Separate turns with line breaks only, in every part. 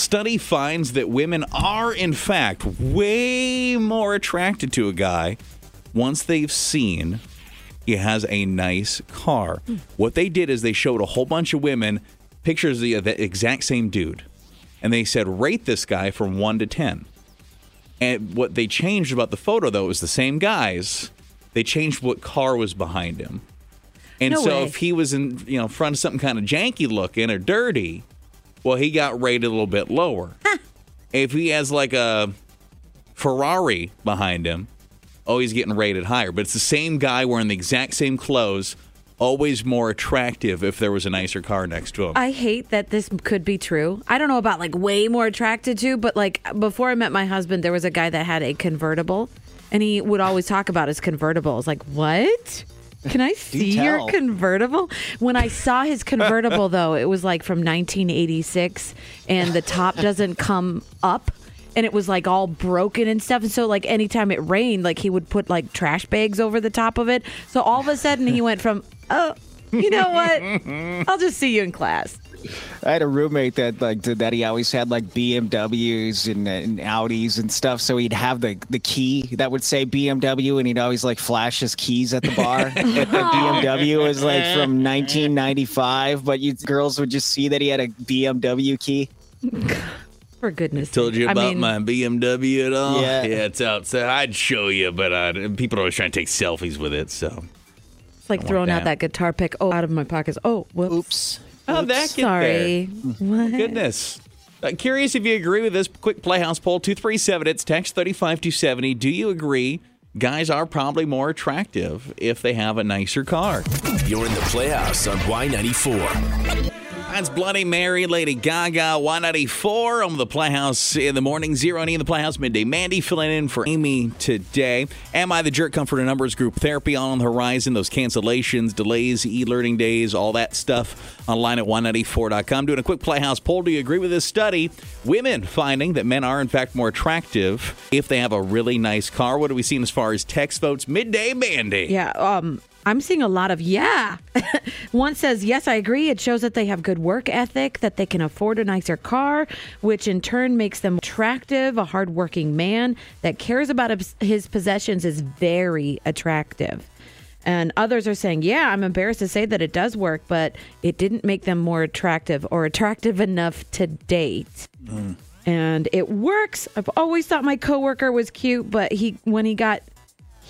Study finds that women are, in fact, way more attracted to a guy once they've seen he has a nice car. Hmm. What they did is they showed a whole bunch of women pictures of the, the exact same dude. And they said, rate this guy from 1 to 10. And what they changed about the photo, though, was the same guys. They changed what car was behind him. And
No
so
way.
if he was in, you know, front of something kind of janky looking or dirty, well, he got rated a little bit lower. if he has like a Ferrari behind him, oh, he's getting rated higher. But it's the same guy wearing the exact same clothes, always more attractive if there was a nicer car next to him.
I hate that this could be true. I don't know about like way more attracted to, but like before I met my husband, there was a guy that had a convertible and he would always talk about his convertible. I like, what? Can I see your convertible? When I saw his convertible, though, it was like from 1986 and the top doesn't come up. And it was like all broken and stuff. And so, like, anytime it rained, like, he would put like trash bags over the top of it. So, all of a sudden, he went from, oh, you know what? I'll just see you in class.
I had a roommate that like did that. He always had like BMWs and, and Audis and stuff. So he'd have the the key that would say BMW, and he'd always like flash his keys at the bar. but the BMW was like from 1995, but you girls would just see that he had a BMW key.
For goodness
Told you about
I mean,
my BMW at all?
Yeah.
yeah, it's outside. I'd show you, but uh, people are always trying to take selfies with it. So,
It's like throwing out
that.
that guitar pick. Oh, out of my pockets. Oh, whoops.
Oops.
How'd that get
Sorry.
there?
What?
Goodness. Uh, curious if you agree with this quick Playhouse poll 237. It's text 35270. Do you agree guys are probably more attractive if they have a nicer car?
You're in the Playhouse on Y94.
That's Bloody Mary, Lady Gaga, Y94 on the Playhouse in the morning, zero in the Playhouse midday. Mandy filling in for Amy today. Am I the Jerk Comfort and Numbers Group Therapy on the horizon? Those cancellations, delays, e learning days, all that stuff online at Y94.com. Doing a quick Playhouse poll. Do you agree with this study? Women finding that men are, in fact, more attractive if they have a really nice car. What have we seen as far as text votes? Midday Mandy.
Yeah. Um, I'm seeing a lot of yeah. One says, yes, I agree. It shows that they have good work ethic, that they can afford a nicer car, which in turn makes them attractive. A hardworking man that cares about his- his possessions is very attractive. And others are saying, yeah, I'm embarrassed to say that it does work, but it didn't make them more attractive or attractive enough to date. Mm. And it works. I've always thought my coworker was cute, but he when he got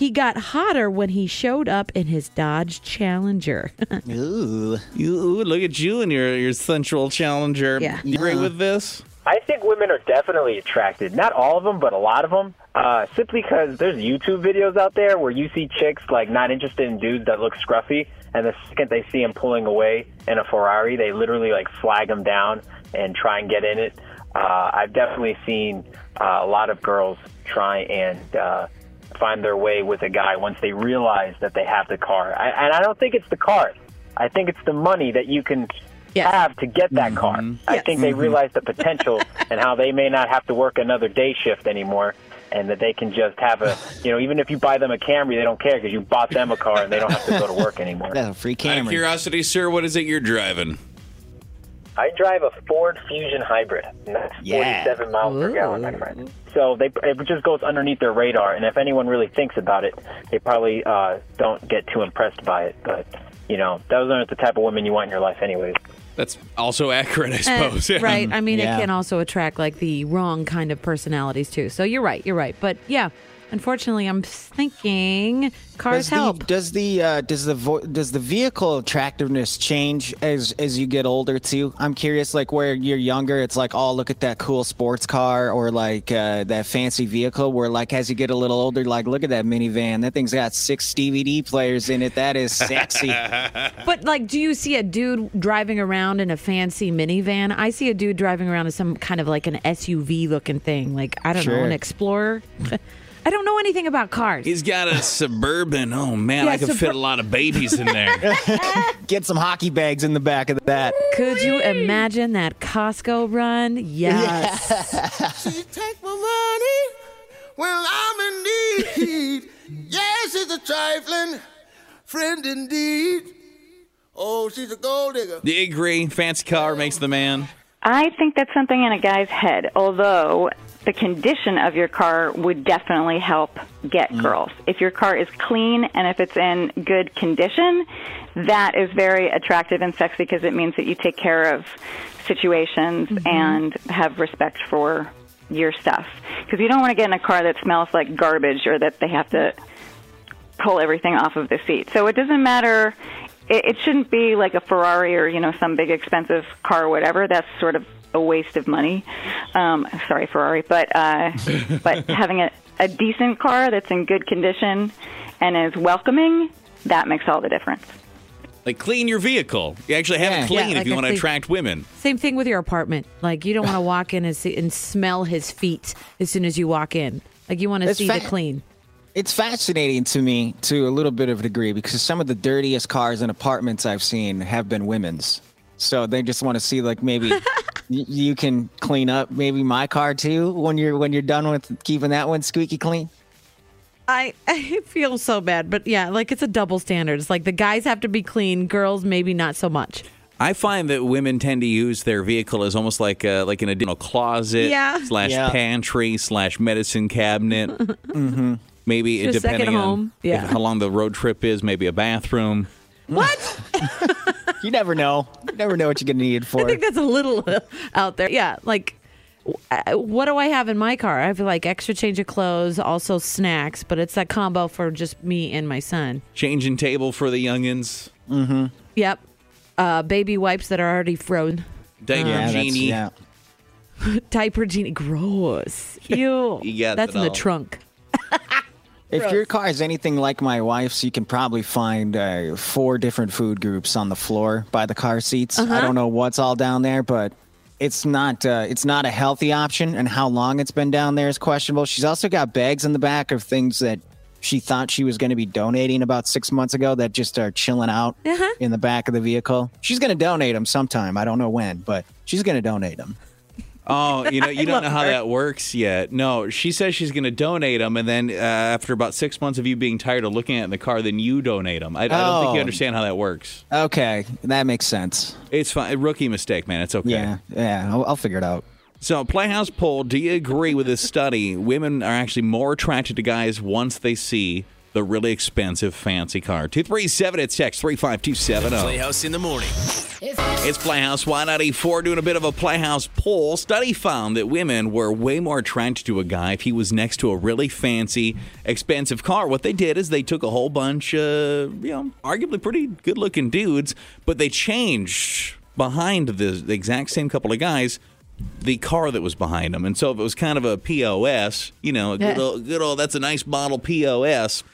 he got hotter when he showed up in his Dodge Challenger.
Ooh.
You, ooh, look at you and your, your sensual challenger.
Yeah.
You agree with this?
I think women are definitely attracted. Not all of them, but a lot of them. Uh, simply because there's YouTube videos out there where you see chicks like not interested in dudes that look scruffy, and the second they see him pulling away in a Ferrari, they literally like flag him down and try and get in it. Uh, I've definitely seen uh, a lot of girls try and uh, find their way with a guy once they realize that they have the car. I, and I don't think it's the car. I think it's the money that you can
Yes.
have to get that car. Mm-hmm. I
Yes.
think they mm-hmm. realize the potential and how they may not have to work another day shift anymore. And that they can just have a, you know, even if you buy them a Camry, they don't care because you bought them a car and they don't have to go to work anymore.
That's a free
Out of
Camry.
curiosity, sir, what is it you're driving?
I drive a Ford Fusion Hybrid, and that's
Yeah.
47 miles per gallon, my friend. So they it just goes underneath their radar, and if anyone really thinks about it, they probably uh, don't get too impressed by it. But you know, those aren't the type of women you want in your life, anyways.
That's also accurate, I
Uh,
suppose. Yeah.
right. I mean,
Yeah.
it can also attract like the wrong kind of personalities too. So you're right. You're right. But yeah, unfortunately, I'm thinking cars
Does the,
help.
does the uh, does the vo- does the vehicle attractiveness change as as you get older too? I'm curious, like where you're younger, it's like, oh, look at that cool sports car or like uh, that fancy vehicle. Where like as you get a little older, like look at that minivan. That thing's got six DVD players in it. That is sexy.
But like, do you see a dude driving around in a fancy minivan? I see a dude driving around in some kind of like an SUV looking thing. Like I don't know, an Explorer. I don't know anything about cars.
He's got a suburban. Oh man,
Yeah,
I could
Subur-
fit a lot of babies in there.
get some hockey bags in the back of that.
Could you imagine that Costco run? Yes.
She take my money when I'm in need. yes, she's a trifling friend indeed. Oh, she's a gold digger.
Do you agree? Fancy car makes the man.
I think that's something in a guy's head, although the condition of your car would definitely help get mm. girls. If your car is clean and if it's in good condition, that is very attractive and sexy because it means that you take care of situations mm-hmm. and have respect for your stuff. Because you don't want to get in a car that smells like garbage or that they have to pull everything off of the seat. So it doesn't matter. It, it shouldn't be like a Ferrari or you know some big expensive car or whatever. That's sort of a waste of money. Um, sorry, Ferrari, but uh, but having a, a decent car that's in good condition and is welcoming, that makes all the difference.
Like clean your vehicle. You actually have
Yeah.
it clean
Yeah,
if you want to attract women.
Same thing with your apartment. Like you don't want to walk in and, see, and smell his feet as soon as you walk in. Like you want to
It's
see the clean.
It's fascinating to me to a little bit of a degree because some of the dirtiest cars and apartments I've seen have been women's. So they just want to see like maybe y- you can clean up maybe my car too when you're when you're done with keeping that one squeaky clean.
I, I feel so bad, but yeah, like it's a double standard. It's like the guys have to be clean, girls maybe not so much.
I find that women tend to use their vehicle as almost like a, like an additional closet
Yeah.
slash
Yeah.
pantry slash medicine cabinet. mm-hmm. Maybe
Just a
depending on.
Yeah.
if- how long the road trip is, maybe a bathroom.
What?
You never know. You never know what you're gonna need for.
I think that's a little out there. Yeah, like uh, what do I have in my car? I have like extra change of clothes, also snacks, but it's that combo for just me and my son.
Changing table for the youngins. Mhm.
Yep. Uh, baby wipes that are already frozen.
Diaper
yeah,
genie.
yeah.
Diaper genie. Gross. Ew.
You got
That's
it
in the trunk.
If your car is anything like my wife's, you can probably find uh, four different food groups on the floor by the car seats. I don't know what's all down there, but it's not uh, it's not a healthy option, and how long it's been down there is questionable. She's also got bags in the back of things that she thought she was going to be donating about six months ago that just are chilling out in the back of the vehicle. She's going to donate them sometime. I don't know when, but she's going to donate them.
Oh, you know, you don't know how
her.
that works yet. No, she says she's going to donate them, and then uh, after about six months of you being tired of looking at it in the car, then you donate them. I, I don't think you
Oh.
understand how that works.
Okay, that makes sense.
It's fine. Rookie mistake, man. It's okay.
Yeah, yeah, I'll, I'll figure it out.
So, Playhouse poll: Do you agree with this study? Women are actually more attracted to guys once they see the really expensive, fancy car. Two three seven. It's text three five two seven zero.
Playhouse in the morning.
It's Playhouse Y94 doing a bit of a Playhouse poll. Study found that women were way more attracted to a guy if he was next to a really fancy, expensive car. What they did is they took a whole bunch of, you know, arguably pretty good looking dudes, but they changed behind the, the exact same couple of guys the car that was behind them. And so if it was kind of a POS, you know, a good,
Yeah.
old, good old, that's a nice model POS,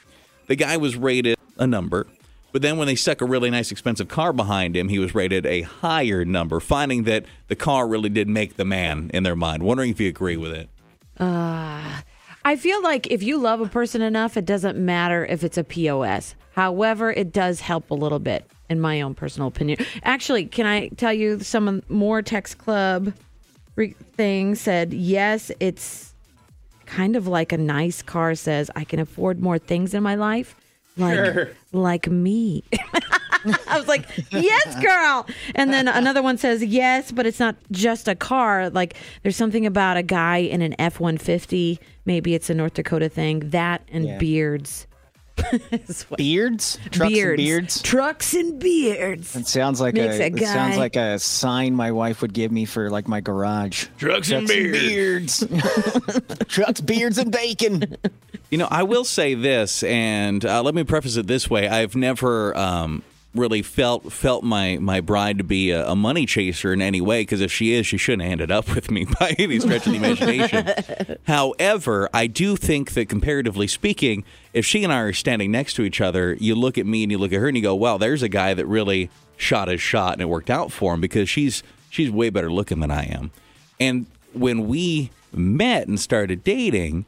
the guy was rated a number. But then when they stuck a really nice expensive car behind him, he was rated a higher number, finding that the car really did make the man in their mind. Wondering if you agree with it.
Uh, I feel like if you love a person enough, it doesn't matter if it's a POS. However, it does help a little bit, in my own personal opinion. Actually, can I tell you some more text club re- things said yes, it's kind of like a nice car says I can afford more things in my life, like like me. I was like, yes, girl. And then another one says, yes, but it's not just a car. Like there's something about a guy in an F 150. Maybe it's a North Dakota thing. That and
Yeah.
beards. Is what-
Beards, trucks
beards.
and beards.
Trucks and beards.
It sounds like
Makes
a,
a
it sounds like a sign my wife would give me for like my garage.
Trucks and
beards. Trucks, beards, and bacon.
You know, I will say this, and uh, let me preface it this way: I've never um, really felt felt my my bride to be a, a money chaser in any way. Because if she is, she shouldn't have ended up with me by any stretch of the imagination. However, I do think that comparatively speaking, if she and I are standing next to each other, you look at me and you look at her and you go, "Wow, there's a guy that really shot his shot and it worked out for him because she's she's way better looking than I am." And when we met and started dating.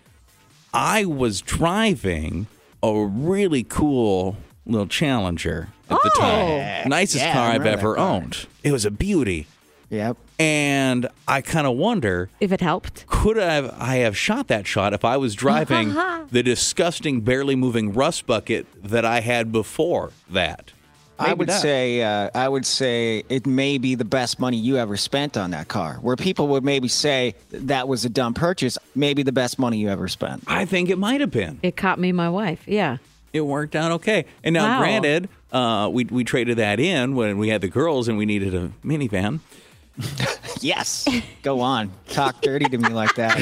I was driving a really cool little Challenger at the time. Nicest
Yeah,
car I've ever
car.
owned. It was a beauty.
Yep.
And I kind of wonder
If it helped.
could I have, I have shot that shot if I was driving the disgusting, barely moving rust bucket that I had before that?
I would
not.
say uh, I would say it may be the best money you ever spent on that car. Where people would maybe say that was a dumb purchase, maybe the best money you ever spent.
I think it might have been.
It caught me, my wife. Yeah.
It worked out okay. And now,
Wow.
granted, uh, we we traded that in when we had the girls and we needed a minivan.
Yes, go on, talk dirty to me like that.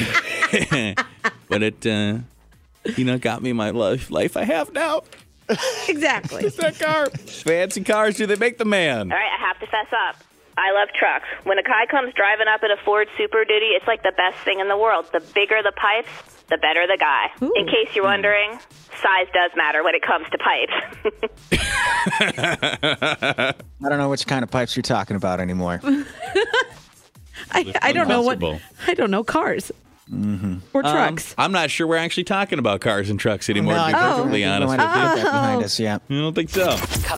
but it, uh, you know, got me my life life I have now.
Exactly.
That car, fancy cars. Do they make the man?
All right, I have to fess up. I love trucks. When a guy comes driving up in a Ford Super Duty, it's like the best thing in the world. The bigger the pipes, the better the guy. In case you're hmm. wondering, size does matter when it comes to pipes.
I don't know which kind of pipes you're talking about anymore.
I, I don't know what. I don't know cars mm-hmm. or um, trucks.
I'm not sure we're actually talking about cars and trucks anymore.
No,
to be perfectly
think
honest
ah.
with you.
might have put that behind us, yeah.
I don't think so.